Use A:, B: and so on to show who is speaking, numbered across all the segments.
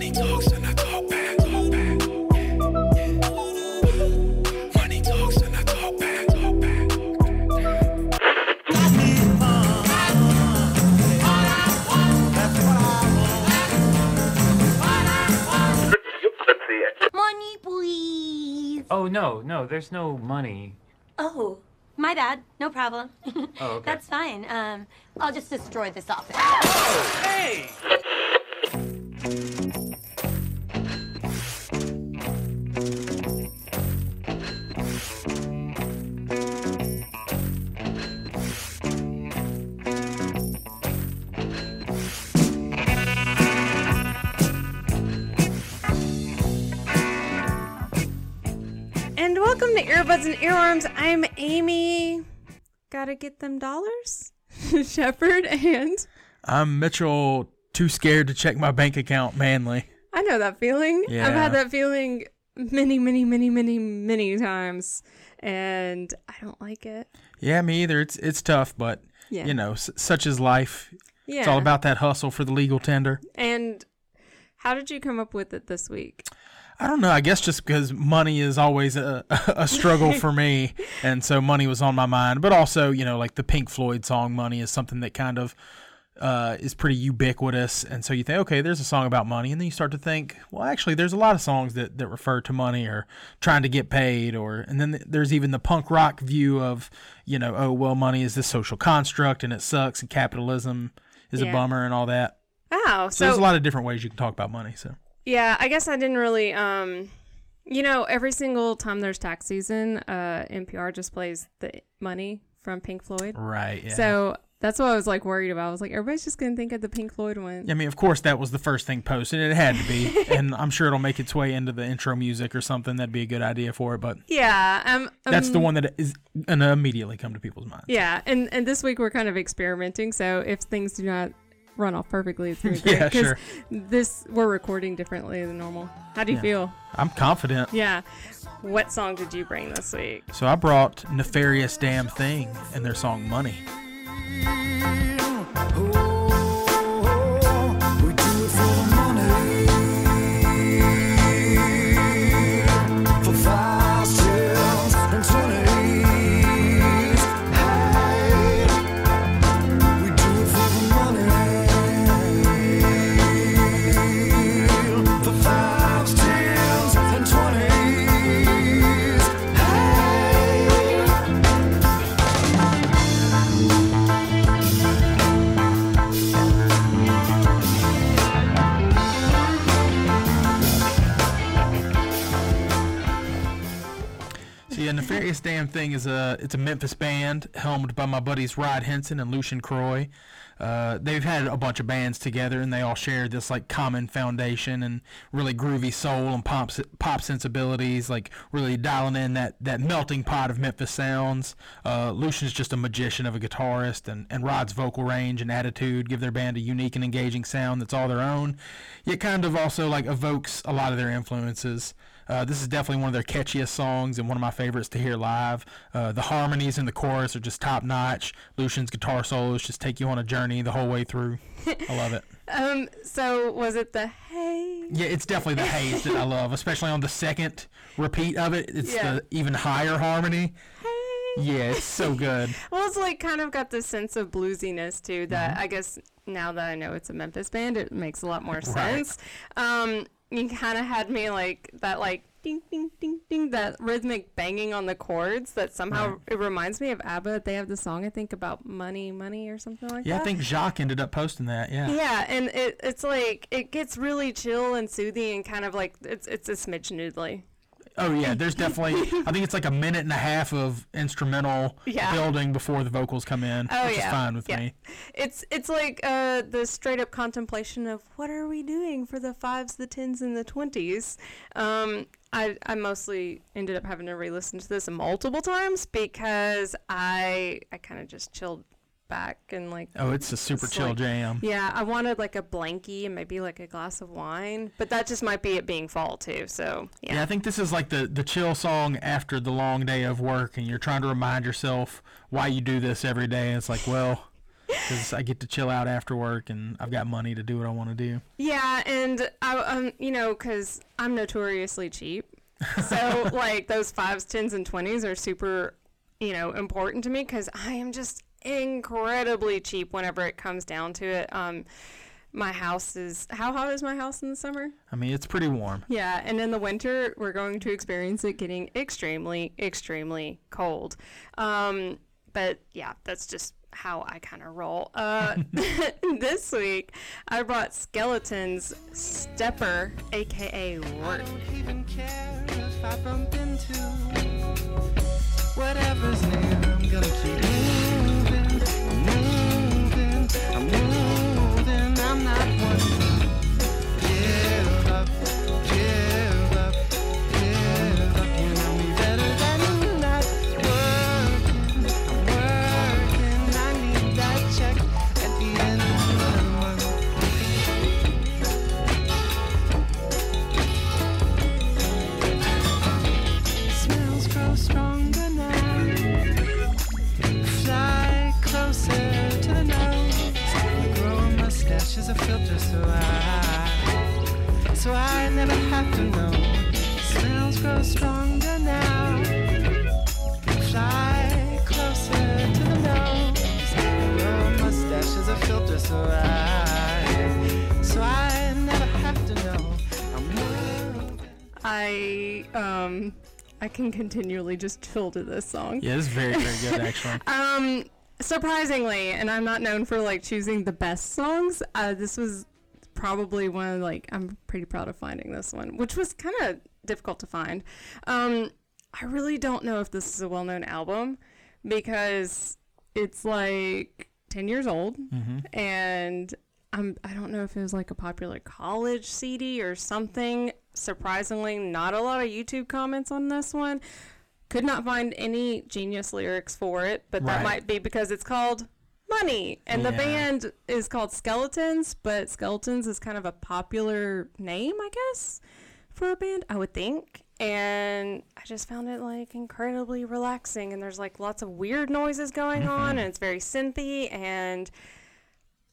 A: Money talks and I talk back. Talk back. Yeah, yeah. Money talks and I talk back. Talk back.
B: Money, please.
C: Oh no, no, there's no money.
B: Oh, my bad. No problem.
C: Oh, okay.
B: That's fine. Um, I'll just destroy this office.
D: And welcome to Earbuds and Earworms. I'm Amy. Gotta get them dollars? Shepherd and
E: I'm Mitchell, too scared to check my bank account manly.
D: I know that feeling. I've had that feeling many, many, many, many, many times. And I don't like it.
E: Yeah, me either. It's it's tough, but
D: Yeah.
E: you know, s- such is life.
D: Yeah.
E: It's all about that hustle for the legal tender.
D: And how did you come up with it this week?
E: I don't know. I guess just because money is always a, a struggle for me, and so money was on my mind. But also, you know, like the Pink Floyd song "Money" is something that kind of uh, is pretty ubiquitous, and so you think, okay, there's a song about money, and then you start to think, well, actually, there's a lot of songs that, that refer to money or trying to get paid, or and then there's even the punk rock view of, you know, oh well, money is this social construct and it sucks, and capitalism is
D: Yeah.
E: a bummer and all that.
D: Oh,
E: So, there's a lot of different ways you can talk about money. So
D: Yeah, I guess I didn't really um you know, every single time there's tax season, uh NPR just plays the money from Pink Floyd.
E: right, yeah.
D: So that's what I was like worried about. I was like, everybody's just gonna think of the Pink Floyd one.
E: Yeah, I mean, of course, that was the first thing posted. It had to be, and I'm sure it'll make its way into the intro music or something. That'd be a good idea for it. But
D: Yeah, um,
E: that's the
D: um,
E: one that is gonna immediately come to people's minds.
D: Yeah, and and this week we're kind of experimenting. So if things do not run off perfectly, it's gonna great.
E: Yeah,
D: 'cause
E: sure.
D: This we're recording differently than normal. How do you
E: Yeah.
D: feel?
E: I'm confident.
D: Yeah. What song did you bring this week?
E: So I brought Nefarious Damn Thing and their song Money. Damn Thing is a it's a Memphis band helmed by my buddies Rod Henson and Lucian Croy. Uh, they've had a bunch of bands together, and they all share this like common foundation and really groovy soul and pop pop sensibilities, like really dialing in that that melting pot of Memphis sounds. Uh, Lucian's just a magician of a guitarist, and and Rod's vocal range and attitude give their band a unique and engaging sound that's all their own, yet kind of also like evokes a lot of their influences. Uh, this is definitely one of their catchiest songs and one of my favorites to hear live. Uh, the harmonies in the chorus are just top notch. Lucian's guitar solos just take you on a journey the whole way through. I love it.
D: Um, so was it the haze?
E: Yeah, it's definitely the haze that I love, especially on the second repeat of it. It's
D: Yeah.
E: the even higher harmony.
D: Hey.
E: Yeah, it's so good.
D: Well, it's like kind of got this sense of bluesiness too. That
E: Mm-hmm.
D: I guess now that I know it's a Memphis band, it makes a lot more
E: Right.
D: sense. Um, you kind of had me like that, like ding ding ding ding, that rhythmic banging on the chords. That somehow
E: Right.
D: it reminds me of ABBA. They have the song I think about money, money or something like
E: Yeah,
D: that.
E: Yeah, I think Jacques ended up posting that. Yeah.
D: Yeah, and it, it's like it gets really chill and soothing and kind of like it's it's a smidge noodly.
E: Oh yeah, there's definitely. I think it's like a minute and a half of instrumental
D: Yeah.
E: building before the vocals come in,
D: Oh,
E: which
D: yeah.
E: is fine with
D: Yeah.
E: me.
D: It's it's like uh, the straight up contemplation of what are we doing for the fives, the tens, and the twenties. Um, I I mostly ended up having to re-listen to this multiple times because I I kind of just chilled back and like
E: Oh, it's a super chill
D: like-
E: jam.
D: yeah, I wanted like a blankie and maybe like a glass of wine, but that just might be it being fall too. So yeah,
E: Yeah, I think this is like the the chill song after the long day of work, and you're trying to remind yourself why you do this every day. And it's like, well, because I get to chill out after work and I've got money to do what I want to do.
D: Yeah, and I, um, you know, because I'm notoriously cheap, so like those fives, tens, and twenties are super, you know, important to me because I am just incredibly cheap whenever it comes down to it. Um, my house is how hot is my house in the summer?
E: I mean, it's pretty warm.
D: Yeah, and in the winter we're going to experience it getting extremely, extremely cold. Um, but yeah, that's just how I kind of roll. Uh, this week I brought Skeletons Stepper, aka Work.
F: don't even care if I bump into whatever's near. I'm gonna keep moving, I'm moving. I'm not one mustache as a filter, so I, so I never have to know. Smells grow stronger now. Fly closer to the nose. Grow a mustache as a filter, so I, so I never have to know. I'm.
D: I um I can continually just chill to this song.
E: Yeah, it's very, very good actually.
D: Um, surprisingly, and I'm not known for like choosing the best songs. Uh, this was probably one of like I'm pretty proud of finding this one, which was kind of difficult to find. Um, I really don't know if this is a well-known album because it's like 10 years old and I'm, I don't know if it was like a popular college CD or something. Surprisingly, not a lot of YouTube comments on this one. Could not find any genius lyrics for it, but that
E: Right.
D: might be because it's called Money. And the
E: Yeah.
D: band is called Skeletons, but Skeletons is kind of a popular name, I guess, for a band, I would think. And I just found it like incredibly relaxing. And there's like lots of weird noises going mm-hmm. on, and it's very synthy. And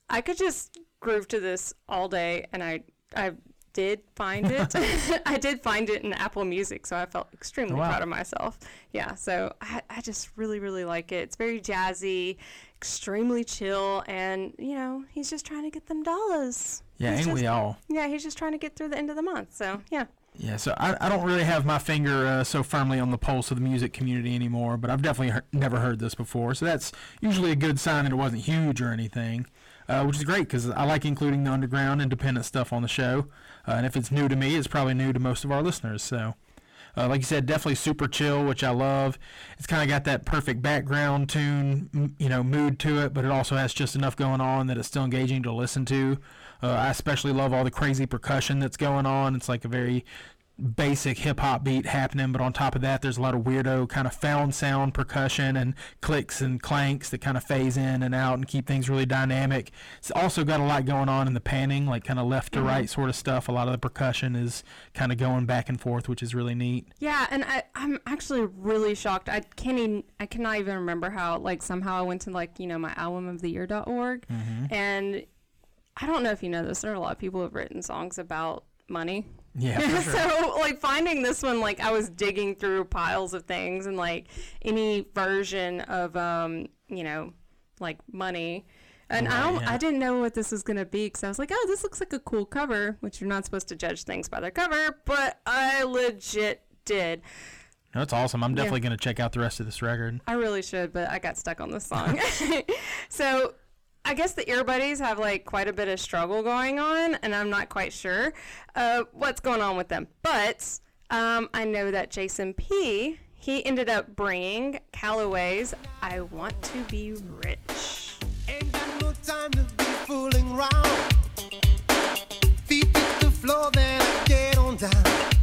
D: I could just groove to this all day, and I I did find it. I did find it in Apple Music, so I felt extremely
E: Wow.
D: proud of myself. Yeah, so I, I just really really like it. It's very jazzy, extremely chill, and you know he's just trying to get them dollars.
E: Yeah,
D: He's
E: ain't
D: just,
E: we all?
D: Yeah, he's just trying to get through the end of the month. So yeah.
E: Yeah, so I, I don't really have my finger uh, so firmly on the pulse of the music community anymore, but I've definitely heard, never heard this before. So that's usually a good sign that it wasn't huge or anything, uh, which is great because I like including the underground, independent stuff on the show. Uh, and if it's new to me, it's probably new to most of our listeners. So, uh, like you said, definitely super chill, which I love. It's kind of got that perfect background tune, you know, mood to it, but it also has just enough going on that it's still engaging to listen to. Uh, I especially love all the crazy percussion that's going on. It's like a very basic hip hop beat happening, but on top of that, there's a lot of weirdo kind of found sound percussion and clicks and clanks that kind of phase in and out and keep things really dynamic. It's also got a lot going on in the panning, like kind of left to mm-hmm. right sort of stuff. A lot of the percussion is kind of going back and forth, which is really neat.
D: Yeah, and I, I'm actually really shocked. I can't even, I cannot even remember how, like, somehow I went to, like, you know, my album of the year.org mm-hmm. And I don't know if you know this, there are a lot of people who have written songs about money.
E: Yeah, sure.
D: so, like, finding this one, like, I was digging through piles of things and, like, any version of, um, you know, like, money. And I,
E: Right,
D: don't,
E: yeah.
D: I didn't know what this was going to be because I was like, oh, this looks like a cool cover, which you're not supposed to judge things by their cover, but I legit did.
E: No, That's awesome. I'm definitely going to check out the rest of this record.
D: I really should, but I got stuck on this song. so I guess the ear buddies have like quite a bit of struggle going on, and I'm not quite sure uh, what's going on with them. But um, I know that Jason P. He ended up bringing Calloway's "I Want to Be Rich."
F: Ain't got no time to be fooling around. Feet hit the floor, then I get on down.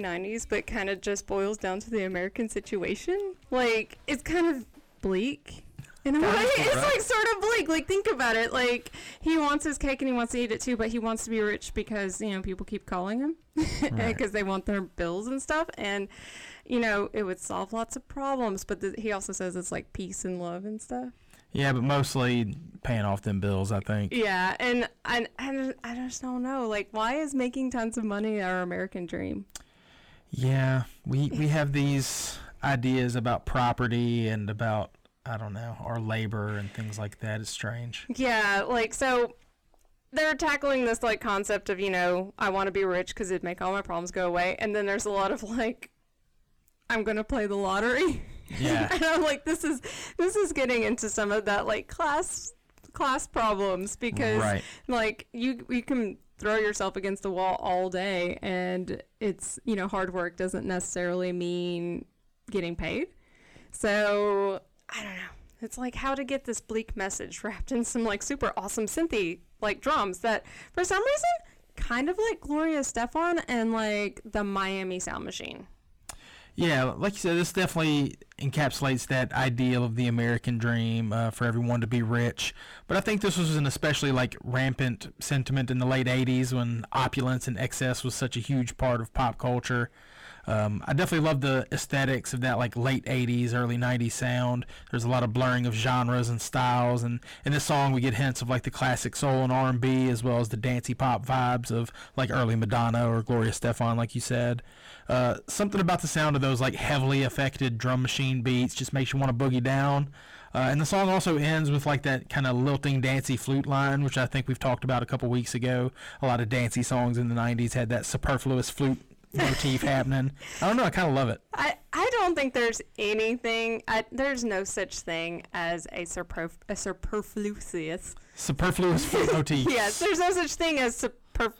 D: Funky 90s, but kind of just boils down to the American situation. Like it's kind of bleak. In a way, it's like sort of bleak. Like think about it. Like he wants his cake and he wants to eat it too, but he wants to be rich because you know people keep calling him because they want their bills and stuff. And you know it would solve lots of problems. But the, he also says it's like peace and love and stuff.
E: Yeah, but mostly paying off them bills, I think.
D: Yeah, and I, I, just- I just don't know. Like, why is making tons of money our American dream?
E: Yeah, we we have these ideas about property and about I don't know our labor and things like that. It's strange.
D: Yeah, like so they're tackling this like concept of you know I want to be rich because it'd make all my problems go away, and then there's a lot of like I'm gonna play the lottery.
E: Yeah.
D: and I'm like this is this is getting into some of that like class class problems because
E: Right.
D: like you you can throw yourself against the wall all day and it's you know hard work doesn't necessarily mean getting paid. So i don't know. It's like how to get this bleak message wrapped in some like super awesome synthy like drums that for some reason kind of like gloria estefan and like the miami sound machine
E: Yeah, like you said, this definitely encapsulates that ideal of the American dream uh, for everyone to be rich. But I think this was an especially like rampant sentiment in the late '80s when opulence and excess was such a huge part of pop culture. Um, I definitely love the aesthetics of that like late '80s, early '90s sound. There's a lot of blurring of genres and styles, and in this song we get hints of like the classic soul and R&B as well as the dancey pop vibes of like early Madonna or Gloria Estefan, like you said. Uh, something about the sound of those like heavily affected drum machine beats just makes you want to boogie down. Uh, and the song also ends with like that kind of lilting, dancey flute line, which I think we've talked about a couple weeks ago. A lot of dancey songs in the '90s had that superfluous flute motif happening. I don't know. I kind of love it.
D: I, I don't think there's anything I, there's no such thing as a, superf- a superfluous
E: Superfluous flute motif.
D: yes there's no such thing as super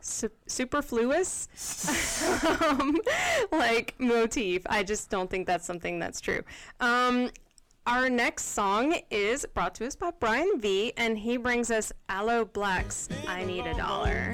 D: su- superfluous um, like motif i just don't think that's something that's true um, our next song is brought to us by brian v and he brings us aloe blacc's i need a dollar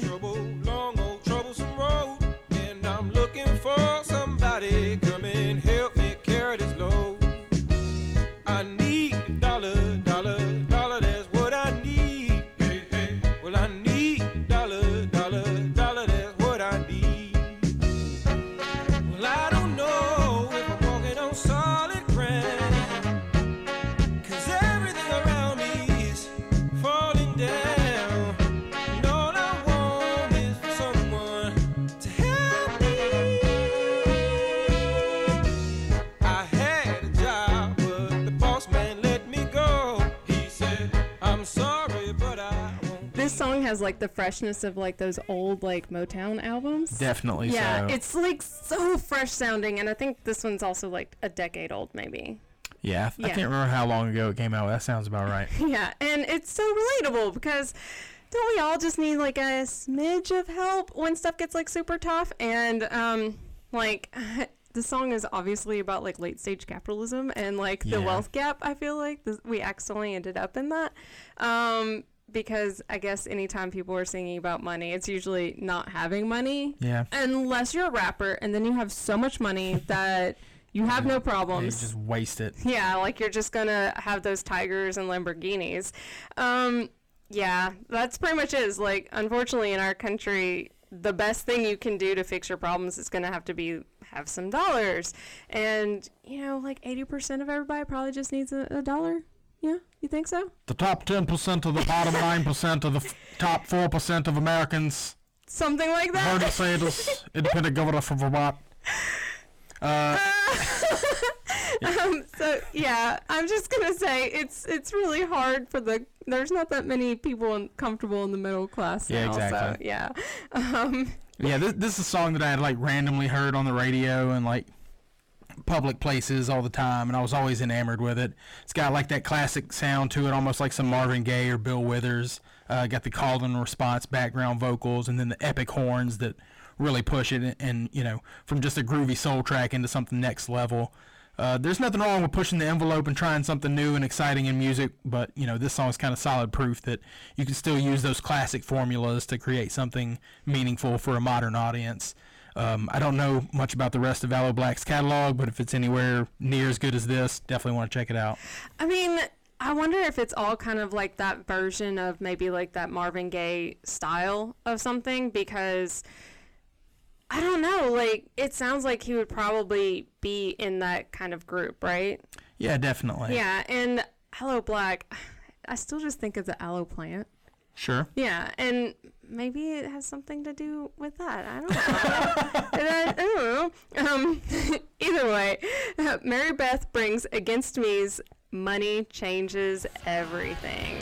D: has like the freshness of like those old like motown albums
E: Definitely
D: yeah
E: so.
D: it's like so fresh sounding and i think this one's also like a decade old maybe
E: yeah, I, I
D: Yeah.
E: can't remember how long ago it came out. That sounds about right.
D: Yeah, and it's so relatable because don't we all just need like a smidge of help when stuff gets like super tough? And um, like the song is obviously about like late stage capitalism and like the
E: Yeah.
D: wealth gap. I feel like this, we accidentally ended up in that. Um, because I guess anytime people are singing about money, it's usually not having money.
E: Yeah.
D: Unless you're a rapper and then you have so much money that you have no problems.
E: You just waste it.
D: Yeah, like you're just gonna have those tigers and Lamborghinis. Um, yeah, that's pretty much is like unfortunately in our country, the best thing you can do to fix your problems is gonna have to be have some dollars, and you know like eighty percent of everybody probably just needs a, a dollar. Yeah, you think so?
E: The top 10% of the bottom 9% of the f- top 4% of Americans.
D: Something like that.
E: Bernie Sanders, independent governor from Vermont. Uh,
D: Um, so yeah, I'm just gonna say it's it's really hard for the. There's not that many people in, comfortable in the middle class
E: Yeah,
D: now. So
E: exactly.
D: yeah. Um,
E: yeah, this, this is a song that I had like randomly heard on the radio and like public places all the time, and I was always enamored with it. It's got like that classic sound to it, almost like some Marvin Gaye or Bill Withers. Uh, got the call and response background vocals, and then the epic horns that really push it, and you know, from just a groovy soul track into something next level. Uh, there's nothing wrong with pushing the envelope and trying something new and exciting in music, but you know this song is kind of solid proof that you can still use those classic formulas to create something meaningful for a modern audience. Um, I don't know much about the rest of Aloe Blacc's catalog, but if it's anywhere near as good as this, definitely want to check it out.
D: I mean, I wonder if it's all kind of like that version of maybe like that Marvin Gaye style of something because I don't know. Like, it sounds like he would probably be in that kind of group, right?
E: Yeah, definitely.
D: Yeah, and Aloe Blacc, I still just think of the aloe plant.
E: Sure.
D: Yeah, and maybe it has something to do with that. I don't know. I, I don't know. Um, either way, Mary Beth brings Against Me's Money Changes Everything.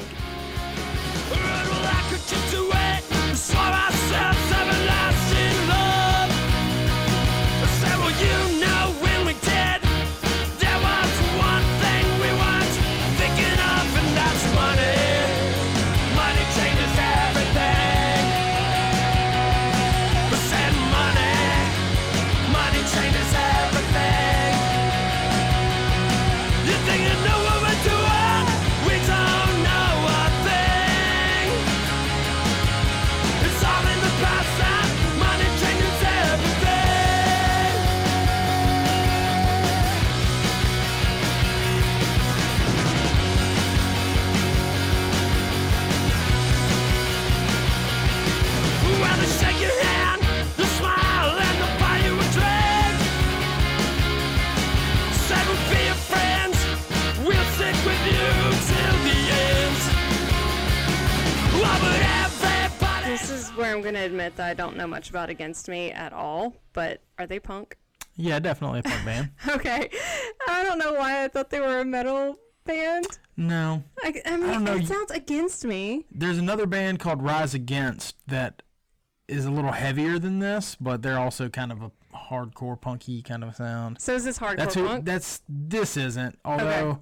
D: That I don't know much about Against Me at all, but are they punk?
E: Yeah, definitely a punk band.
D: Okay. I don't know why I thought they were a metal band.
E: No.
D: I, I mean,
E: don't know,
D: it sounds against me.
E: There's another band called Rise Against that is a little heavier than this, but they're also kind of a hardcore punky kind of sound.
D: So is this hardcore
E: That's who,
D: punk?
E: that's this isn't. Although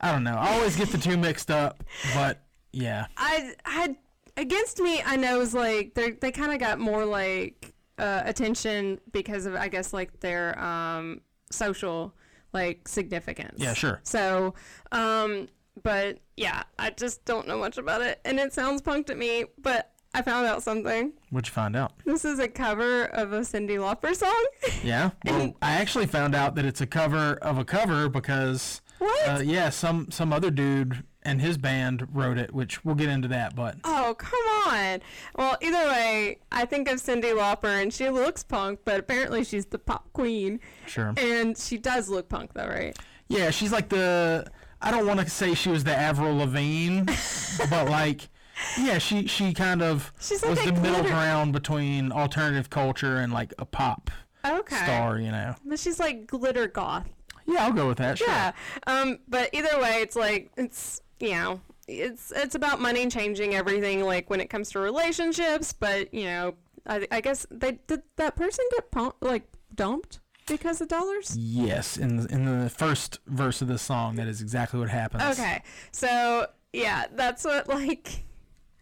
E: I don't know. I always get the two mixed up, but yeah.
D: I had against me. I know is like they they kind of got more like uh, attention because of I guess like their um, social like significance.
E: Yeah, sure.
D: So, um, but yeah, I just don't know much about it, and it sounds punk to me. But I found out something.
E: What'd you find out?
D: This is a cover of a Cyndi Lauper song.
E: Yeah. Well, I actually found out that it's a cover of a cover because
D: What?
E: uh, yeah, some some other dude and his band wrote it, which we'll get into that. But
D: Oh, come on. Well, either way, I think of Cyndi Lauper, and she looks punk, but apparently she's the pop queen.
E: sure.
D: And she does look punk, though, right?
E: Yeah, she's like the. I don't want to say she was the Avril Lavigne, but like, yeah, she she kind of
D: She's
E: was
D: a
E: the middle ground between alternative culture and like a pop
D: Okay.
E: star, you know.
D: But she's like glitter goth.
E: Yeah, I'll go with that. Sure.
D: Yeah. Um, but either way, it's like it's you know it's it's about money changing everything. Like when it comes to relationships, but you know, I, I guess they did that person get pump, like dumped because of dollars.
E: Yes, in the, in the first verse of the song, that is exactly what happens.
D: Okay, so yeah, that's what like.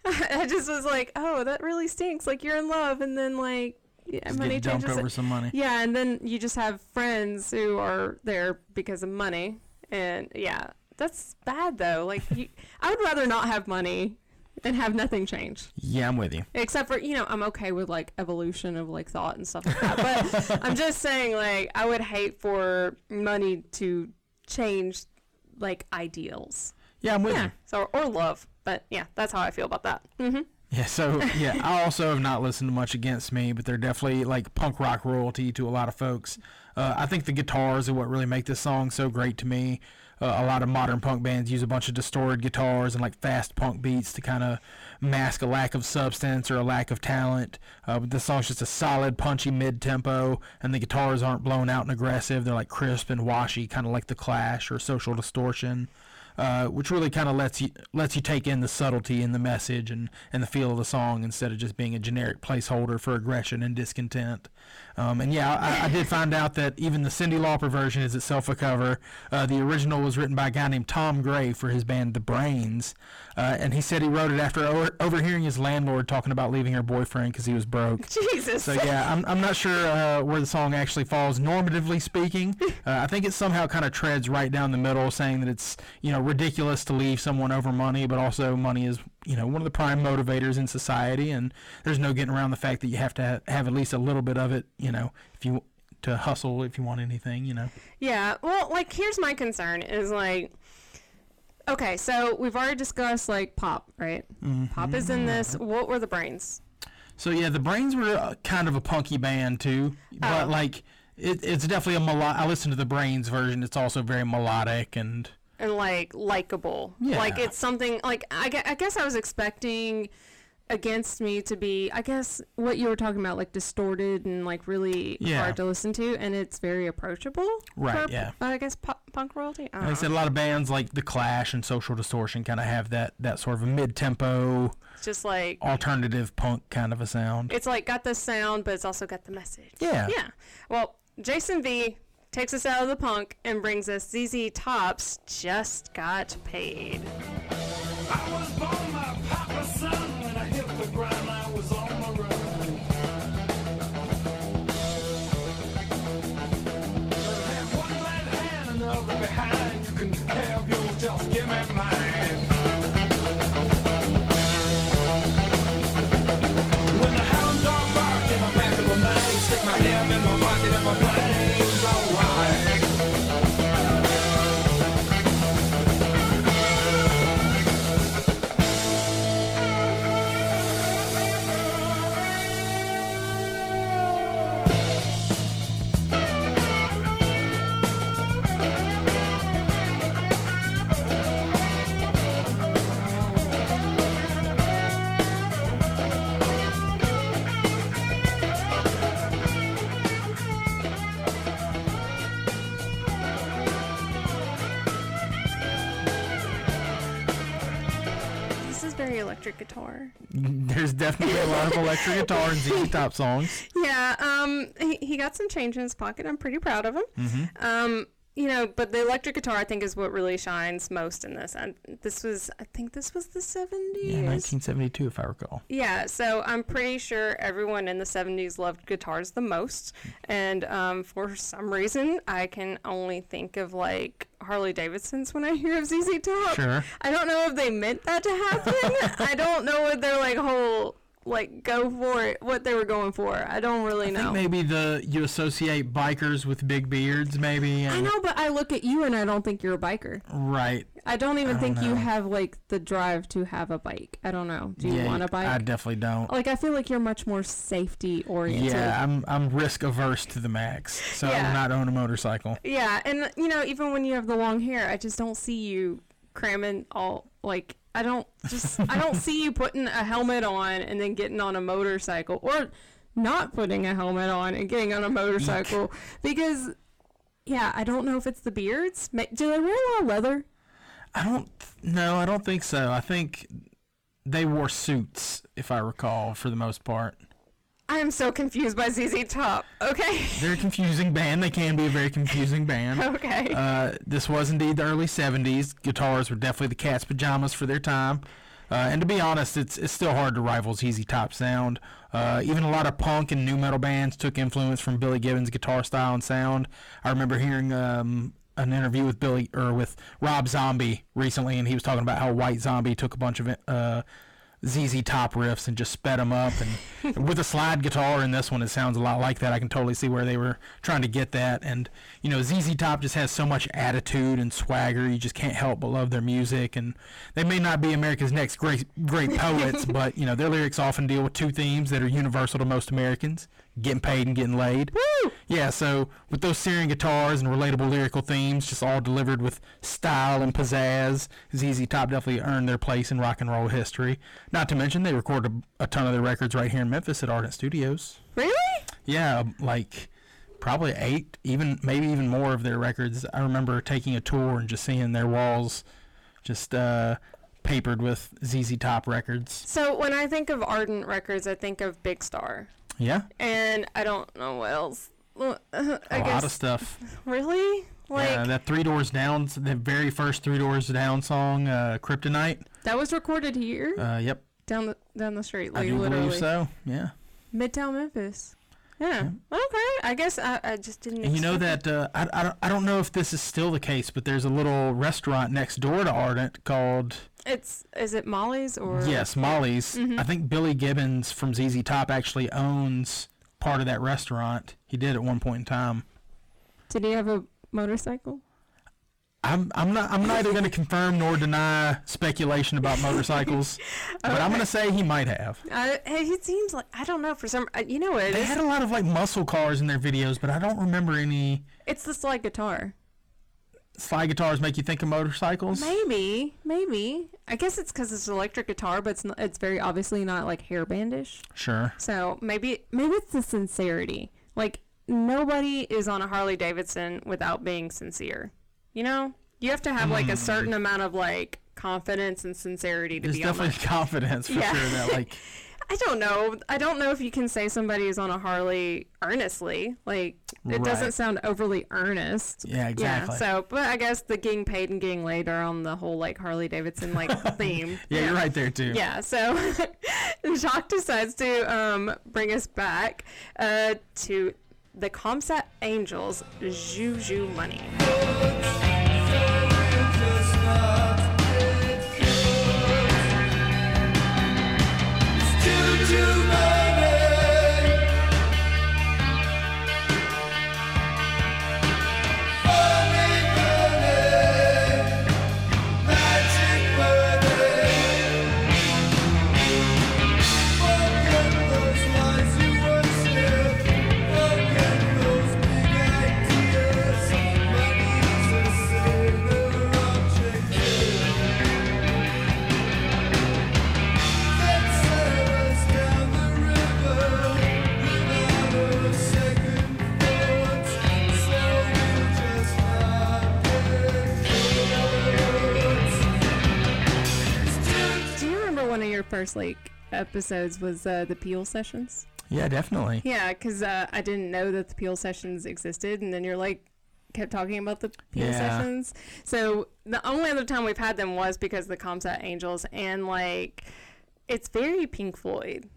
D: I just was like, oh, that really stinks. Like you're in love, and then like yeah, money
E: dumped
D: changes.
E: over some money.
D: Yeah, and then you just have friends who are there because of money, and yeah, that's bad though. Like, you, I would rather not have money and have nothing change,
E: Yeah, I'm with you.
D: except for you know, I'm okay with like evolution of like thought and stuff like that. But I'm just saying, like, I would hate for money to change like ideals.
E: Yeah, I'm with
D: Yeah,
E: you.
D: so or love. But yeah, that's how I feel about that. Mm-hmm.
E: Yeah, so yeah, I also have not listened to much against me, but they're definitely like punk rock royalty to a lot of folks. Uh, I think the guitars are what really make this song so great to me. Uh, a lot of modern punk bands use a bunch of distorted guitars and like fast punk beats to kind of mask a lack of substance or a lack of talent. Uh, but this song's just a solid, punchy mid tempo, and the guitars aren't blown out and aggressive. They're like crisp and washy, kind of like the Clash or Social Distortion uh, which really kind of lets you lets you take in the subtlety in the message and, and the feel of the song instead of just being a generic placeholder for aggression and discontent. Um, and yeah, I, I did find out that even the Cyndi Lauper version is itself a cover. Uh, the original was written by a guy named Tom Gray for his band The Brains, uh, and he said he wrote it after over, overhearing his landlord talking about leaving her boyfriend because he was broke.
D: Jesus.
E: So yeah, I'm, I'm not sure uh, where the song actually falls normatively speaking. Uh, I think it somehow kind of treads right down the middle, saying that it's you know ridiculous to leave someone over money, but also money is you know one of the prime motivators in society, and there's no getting around the fact that you have to ha- have at least a little bit of it. You know, if you to hustle if you want anything. You know.
D: Yeah. Well, like here's my concern is like okay, so we've already discussed like pop, right? Pop is in this. What were the brains?
E: So yeah, the Brains were uh, kind of a punky band too, but
D: Oh.
E: like it, it's definitely a melo- I listened to the Brains version. It's also very melodic and
D: and like likable. Like it's something like I, I guess I was expecting against me to be I guess what you were talking about like distorted and like really
E: Yeah.
D: hard to listen to and it's very approachable.
E: Right,
D: for,
E: yeah.
D: I guess pu- punk royalty. I
E: like I said, a lot of bands like the Clash and Social Distortion kind of have that that sort of a mid-tempo
D: It's just like
E: alternative punk kind of a sound.
D: it's like got the sound but it's also got the message.
E: Yeah.
D: Yeah. Well, Jason V takes us out of the punk and brings us ZZ Top's Just Got Paid. Very electric guitar.
E: There's definitely a lot of electric guitar in ZZ Top songs.
D: Yeah, um, he, he got some change in his pocket. I'm pretty proud of him. Um, you know, but the electric guitar I think is what really shines most in this. And this was, I think this was the 70s.
E: Yeah, 1972 if I recall.
D: Yeah, so I'm pretty sure everyone in the 70s loved guitars the most. And um, for some reason, I can only think of like Harley Davidson's when I hear of ZZ Top.
E: Sure.
D: I don't know if they meant that to happen. I don't know what their like whole like go for it, what they were going for. I don't really
E: I
D: know.
E: think maybe the you associate bikers with big beards, maybe.
D: I know, but I look at you and I don't think you're a biker.
E: Right.
D: I don't even
E: I
D: think
E: don't
D: you
E: know.
D: have like the drive to have a bike. I don't know. Do you
E: yeah,
D: want a bike?
E: I definitely don't.
D: like I feel like you're much more safety oriented.
E: Yeah, I'm I'm risk averse to the max, so I
D: Yeah.
E: will not own a motorcycle.
D: Yeah, and you know, even when you have the long hair, I just don't see you cramming all like I don't just I don't see you putting a helmet on and then getting on a motorcycle or not putting a helmet on and getting on a motorcycle because yeah, I don't know if it's the beards. Do they wear a lot of leather?
E: I don't. No, I don't think so. I think they wore suits, if I recall, for the most part.
D: I am so confused by ZZ Top. Okay.
E: They're a confusing band. They can be a very confusing band.
D: okay.
E: Uh, this was indeed the early 70s. Guitars were definitely the cat's pajamas for their time. Uh, and to be honest, it's it's still hard to rival ZZ Top sound. Uh, even a lot of punk and nu metal bands took influence from Billy Gibbons' guitar style and sound. I remember hearing um, an interview with Billy or with Rob Zombie recently, and he was talking about how White Zombie took a bunch of uh, ZZ Top riffs and just sped them up. And with a slide guitar in this one, it sounds a lot like that. I can totally see where they were trying to get that. And you know, ZZ Top just has so much attitude and swagger. You just can't help but love their music. And they may not be America's next great great poets, but you know, their lyrics often deal with two themes that are universal to most Americans: getting paid and getting laid.
D: Woo!
E: Yeah, so with those searing guitars and relatable lyrical themes, just all delivered with style and pizzazz, ZZ Top definitely earned their place in rock and roll history. Not to mention, they recorded a ton of their records right here in Memphis at Ardent Studios.
D: Really?
E: Yeah, like probably eight, even maybe even more of their records. I remember taking a tour and just seeing their walls just uh, papered with ZZ Top records.
D: So when I think of Ardent Records, I think of Big Star,
E: Yeah,
D: and I don't know what else.
E: A lot of stuff.
D: really like
E: yeah, that Three Doors Down, the very first Three Doors Down song, uh, Kryptonite.
D: that was recorded here
E: Uh, yep,
D: down the down the street,
E: I do
D: literally
E: believe so. Yeah.
D: Midtown Memphis. Yeah. Okay. I guess I, I just didn't.
E: And you know that uh, I, I, don't, I don't know if this is still the case, but there's a little restaurant next door to Ardent called.
D: It's is it Molly's or
E: Yes, Molly's.
D: Mm-hmm.
E: I think Billy Gibbons from ZZ Top actually owns part of that restaurant. He did at one point in time.
D: Did he have a motorcycle?
E: I'm I'm not I'm neither going to confirm nor deny speculation about motorcycles, but I'm going to say he might have.
D: Uh, it seems like I don't know for some. uh, You know what it
E: They had a lot of like muscle cars in their videos, but I don't remember any
D: It's the slide guitar.
E: slide guitars make you think of motorcycles.
D: Maybe, maybe. I guess it's because it's an electric guitar, but it's not, it's very obviously not like hairbandish.
E: Sure.
D: So maybe maybe it's the sincerity. Like nobody is on a Harley Davidson without being sincere. You know, you have to have like a certain amount of like confidence and sincerity to
E: There's
D: be on
E: definitely
D: that.
E: confidence for
D: Yeah.
E: sure that like
D: I don't know. I don't know if you can say somebody is on a Harley earnestly. Like it doesn't sound overly earnest.
E: yeah exactly.
D: Yeah, so but I guess the getting paid and getting laid are on the whole like Harley Davidson like theme.
E: yeah, you're right there too.
D: Yeah, so Jacques decides to um, bring us back uh, to the Comsat Angels Juju Money. Do first like episodes was uh, the Peel sessions?
E: Yeah, definitely.
D: Yeah, because uh, I didn't know that the Peel sessions existed, and then you're like kept talking about the Peel
E: Yeah.
D: sessions. So the only other time we've had them was because of the Comsat Angels, and like it's very Pink Floyd.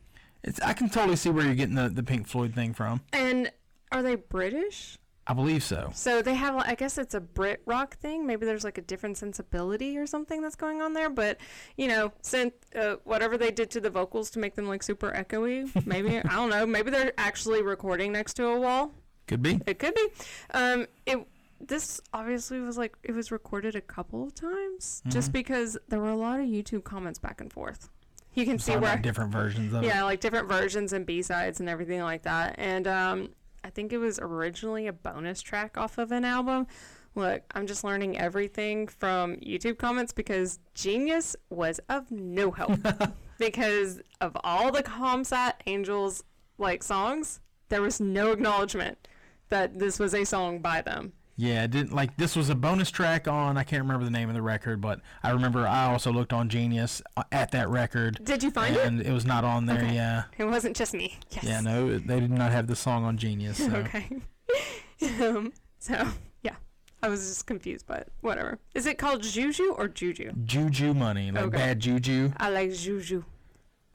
E: It's I can totally see where you're getting the, the Pink Floyd thing from.
D: And are they British?
E: I believe so.
D: So they have, I guess it's a Brit rock thing. Maybe there's like a different sensibility or something that's going on there. But you know, synth, uh, whatever they did to the vocals to make them like super echoey. Maybe I don't know. Maybe they're actually recording next to a wall.
E: Could be.
D: It could be. Um, it this obviously was like it was recorded a couple of times just because there were a lot of YouTube comments back and forth. You can see where
E: different versions of it.
D: yeah, like different versions and B sides and everything like that. And um, I think it was originally a bonus track off of an album. Look, I'm just learning everything from YouTube comments because Genius was of no help. because of all the Comsat Angels like songs, there was no acknowledgement that this was a song by them.
E: Yeah, it didn't like this was a bonus track on I can't remember the name of the record, but I remember I also looked on Genius uh, at that record.
D: Did you find it?
E: and it? was not on there.
D: Okay.
E: Yeah.
D: It wasn't just me. Yes.
E: Yeah, no, they did not have the song on Genius. So.
D: Okay. um, so yeah, I was just confused, but whatever. Is it called Juju or Juju?
E: Juju money, like
D: Okay.
E: bad juju.
D: I like Juju.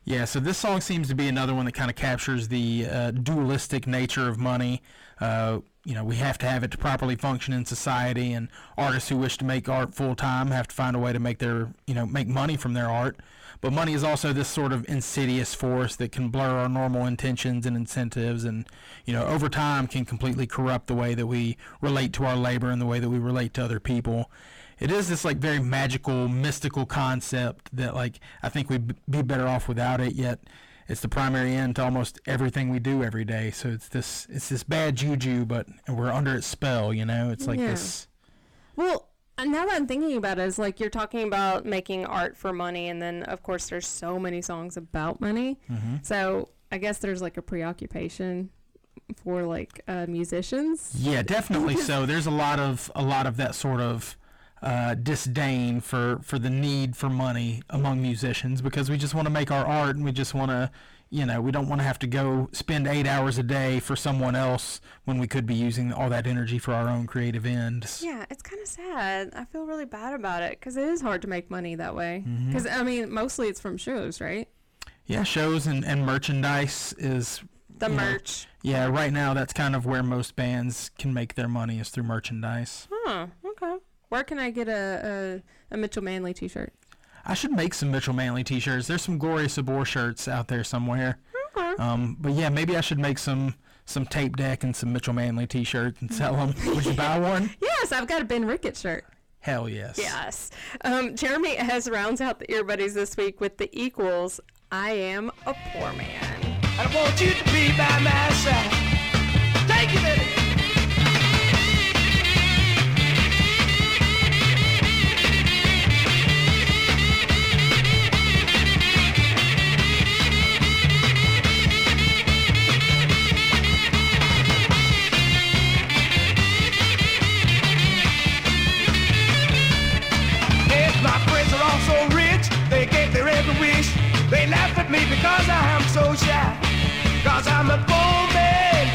E: Yeah, so this song seems to be another one that kind of captures the uh, dualistic nature of money. Uh, you know, we have to have it to properly function in society, and artists who wish to make art full time have to find a way to make their, you know, make money from their art. But money is also this sort of insidious force that can blur our normal intentions and incentives, and you know, over time can completely corrupt the way that we relate to our labor and the way that we relate to other people it is this like very magical mystical concept that like i think we'd be better off without it yet it's the primary end to almost everything we do every day so it's this it's this bad juju but we're under its spell you know it's like
D: Yeah.
E: this
D: Well, now that I'm thinking about it, it's like you're talking about making art for money, and then of course there's so many songs about money.
E: Mm-hmm.
D: So I guess there's like a preoccupation for like uh, musicians.
E: yeah definitely so there's a lot of a lot of that sort of uh, disdain for for the need for money among musicians because we just want to make our art and we just want to you know we don't want to have to go spend eight hours a day for someone else when we could be using all that energy for our own creative ends
D: Yeah, it's kind of sad. I feel really bad about it because it is hard to make money that way. Because I mean, mostly it's from shows, right?
E: Yeah, shows and, and merchandise is
D: The
E: you know,
D: merch.
E: yeah, right now that's kind of where most bands can make their money is through merchandise.
D: Huh. Okay. Where can I get a a, a Mitchell Manley T-shirt?
E: I should make some Mitchell Manley t-shirts. There's some Gloria Sabor shirts out there somewhere.
D: Okay.
E: Um, but yeah, maybe I should make some some tape deck and some Mitchell Manley t-shirts and sell them. Would you buy one?
D: Yes, I've got a Ben Rickett shirt.
E: Hell yes.
D: Yes. Um, Jeremy has rounds out the earbuddies this week with the equals. I am a poor man.
A: I want you to be by my side. Thank you, because I am so shy. Cause I'm a poor man.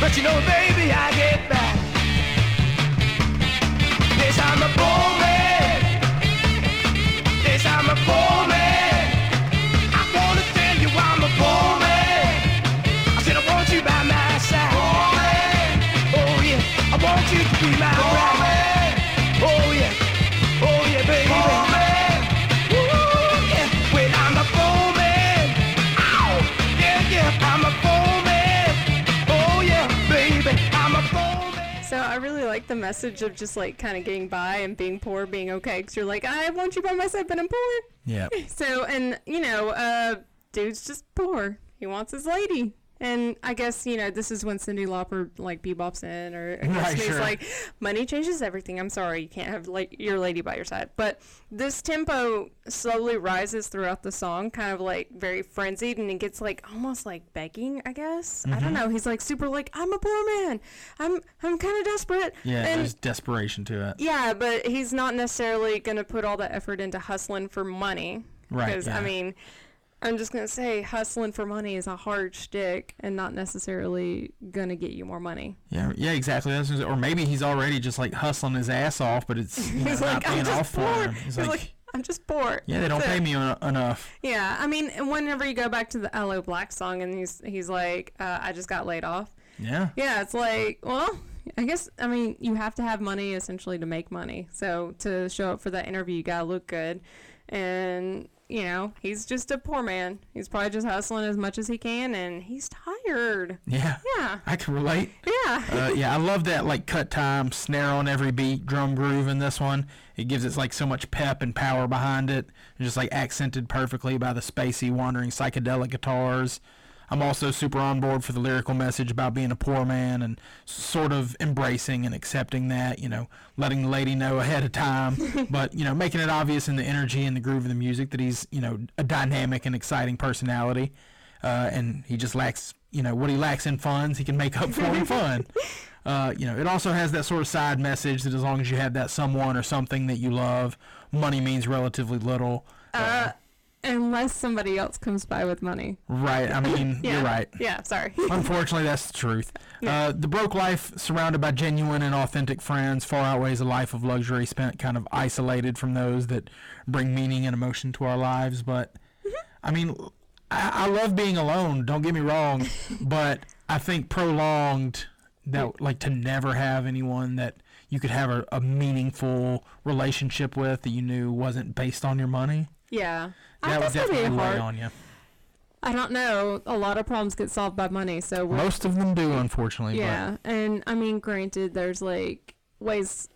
A: But you know, baby, I get back. Yes, I'm a poor man.
D: Message of just like kind of getting by and being poor, being okay. Because you're like, I want you by my side, but I'm poor.
E: Yeah.
D: So, and you know, uh, dude's just poor. He wants his lady. And I guess, you know, this is when Cyndi Lauper like bebops in or, or
E: Right,
D: he's
E: sure.
D: like, money changes everything. I'm sorry, you can't have like your lady by your side. But this tempo slowly rises throughout the song, kind of like very frenzied, and it gets like almost like begging, I guess. I
E: Mm-hmm.
D: don't know. He's like super like, I'm a poor man. I'm I'm kind of desperate.
E: Yeah,
D: And
E: there's desperation to it.
D: yeah, but he's not necessarily going to put all the effort into hustling for money.
E: Right,
D: Because,
E: yeah.
D: I mean, I'm just going to say hustling for money is a hard shtick and not necessarily going to get you more money.
E: Yeah, yeah, exactly. Or maybe he's already just like hustling his ass off, but it's you know,
D: He's
E: not
D: like, I'm
E: paying
D: just
E: off for
D: poor.
E: him.
D: He's,
E: He's like,
D: like, I'm just poor.
E: yeah, they don't
D: That's
E: pay
D: it."
E: me en- enough.
D: Yeah, I mean, whenever you go back to the Aloe Blacc song and he's he's like, uh, I just got laid off.
E: Yeah.
D: Yeah, it's like, well, I guess I mean you have to have money essentially to make money. So to show up for that interview, you gotta look good, and you know he's just a poor man. He's probably just hustling as much as he can, and he's tired.
E: Yeah.
D: Yeah,
E: I can relate.
D: yeah,
E: Uh, yeah, I love that like cut time, snare on every beat, drum groove in this one. It gives it like so much pep and power behind it, and just like accented perfectly by the spacey, wandering psychedelic guitars. I'm also super on board for the lyrical message about being a poor man and sort of embracing and accepting that, you know, letting the lady know ahead of time, but you know, making it obvious in the energy and the groove of the music that he's, you know, a dynamic and exciting personality. Uh, and he just lacks, you know, what he lacks in funds, he can make up for in fun. Uh, you know, it also has that sort of side message that as long as you have that someone or something that you love, money means relatively little.
D: Uh, unless somebody else comes by with money.
E: Right. I mean,
D: Yeah,
E: you're right.
D: Yeah, sorry.
E: Unfortunately, that's the truth. Uh, the broke life, surrounded by genuine and authentic friends, far outweighs a life of luxury spent kind of isolated from those that bring meaning and emotion to our lives. But, I mean, I, I love being alone, don't get me wrong, but I think prolonged, that like to never have anyone that you could have a, a meaningful relationship with that you knew wasn't based on your money,
D: yeah,
E: that would
D: guess that'd be
E: definitely weigh on you.
D: I don't know. A lot of problems get solved by money, so we're
E: Most of them do, unfortunately.
D: Yeah, and I mean, granted, there's like ways.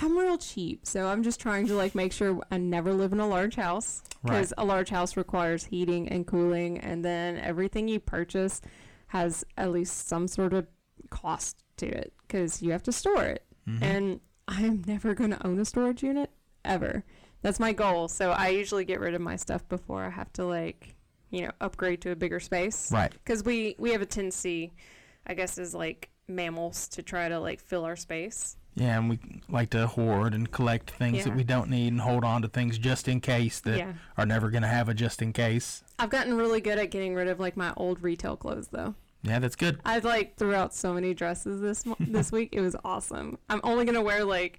D: I'm real cheap, so I'm just trying to like make sure I never live in a large house because a large house requires heating and cooling, and then everything you purchase has at least some sort of cost to it because you have to store it. Mm-hmm. And I am never going to own a storage unit ever. That's my goal. So I usually get rid of my stuff before I have to like, you know, upgrade to a bigger space
E: right.
D: because we we have a tendency i guess as like mammals to try to like fill our space
E: Yeah, and we like to hoard and collect things
D: Yeah.
E: that we don't need and hold on to things just in case that
D: Yeah.
E: are never going to have a just in case.
D: i've gotten really good at getting rid of like my old retail clothes though
E: Yeah, that's good.
D: i like threw out so many dresses this this week it was awesome i'm only gonna wear like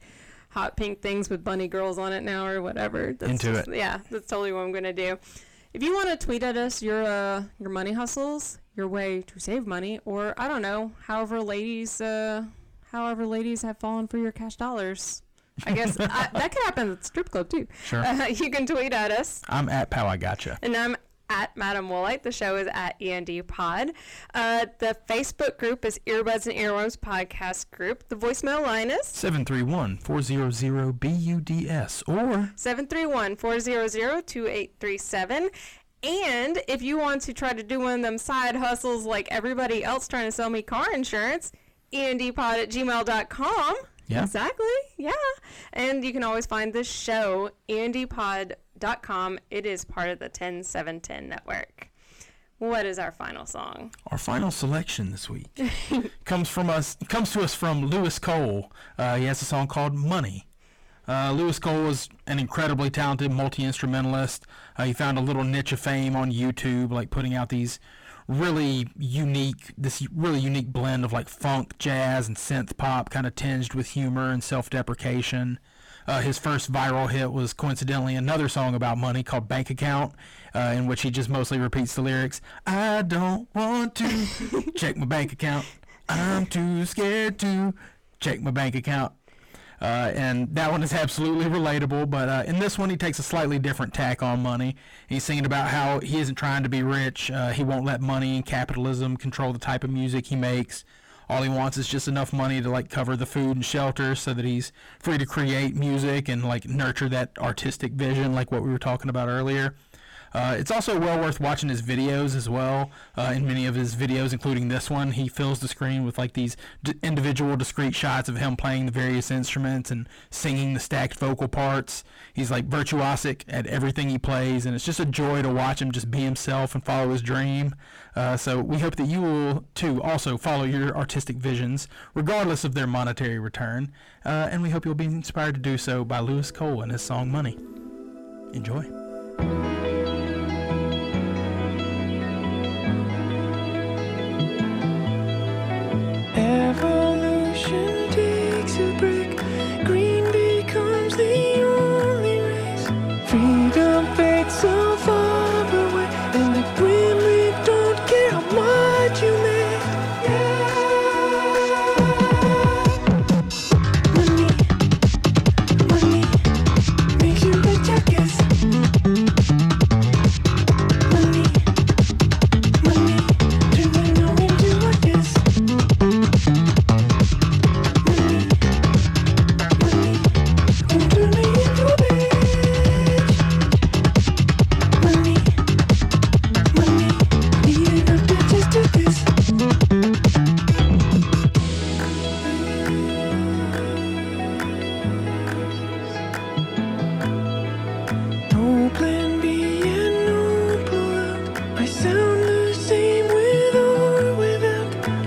D: hot pink things with bunny girls on it now or whatever that's
E: Into
D: just-
E: it.
D: yeah that's totally what i'm gonna do if you want to tweet at us your uh your money hustles your way to save money, or I don't know, however ladies, uh, however ladies have fallen for your cash dollars. I guess I, that could happen at the strip club too.
E: Sure.
D: Uh, you can tweet at us
E: I'm at Pow I Gotcha.
D: and I'm at Madam Woolite. The show is at END Pod. Uh, the Facebook group is Earbuds and Earworms Podcast Group. The voicemail line is
E: 731 400 BUDS or
D: 731 400 2837. And if you want to try to do one of them side hustles like everybody else trying to sell me car insurance, endpod at gmail.com.
E: Yeah.
D: Exactly. Yeah. And you can always find this show, endpod.com. It is part of the 10710 network. What is our final song?
E: Our final selection this week comes from us comes to us from Louis Cole. Uh, he has a song called Money. Uh, Louis Cole was an incredibly talented multi instrumentalist. Uh, he found a little niche of fame on YouTube, like putting out these really unique, this really unique blend of like funk, jazz, and synth pop, kind of tinged with humor and self deprecation. Uh, his first viral hit was coincidentally another song about money called Bank Account, uh, in which he just mostly repeats the lyrics I don't want to check my bank account. I'm too scared to check my bank account. Uh, and that one is absolutely relatable. But uh, in this one, he takes a slightly different tack on money. He's singing about how he isn't trying to be rich. Uh, he won't let money and capitalism control the type of music he makes. All he wants is just enough money to like cover the food and shelter, so that he's free to create music and like nurture that artistic vision, like what we were talking about earlier. Uh, it's also well worth watching his videos as well. Uh, in many of his videos, including this one, he fills the screen with like these d- individual, discrete shots of him playing the various instruments and singing the stacked vocal parts. He's like virtuosic at everything he plays, and it's just a joy to watch him just be himself and follow his dream. Uh, so we hope that you will too also follow your artistic visions, regardless of their monetary return. Uh, and we hope you'll be inspired to do so by Louis Cole and his song "Money." Enjoy.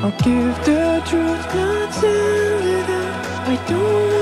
F: I'll give the truth, not send it up. I don't.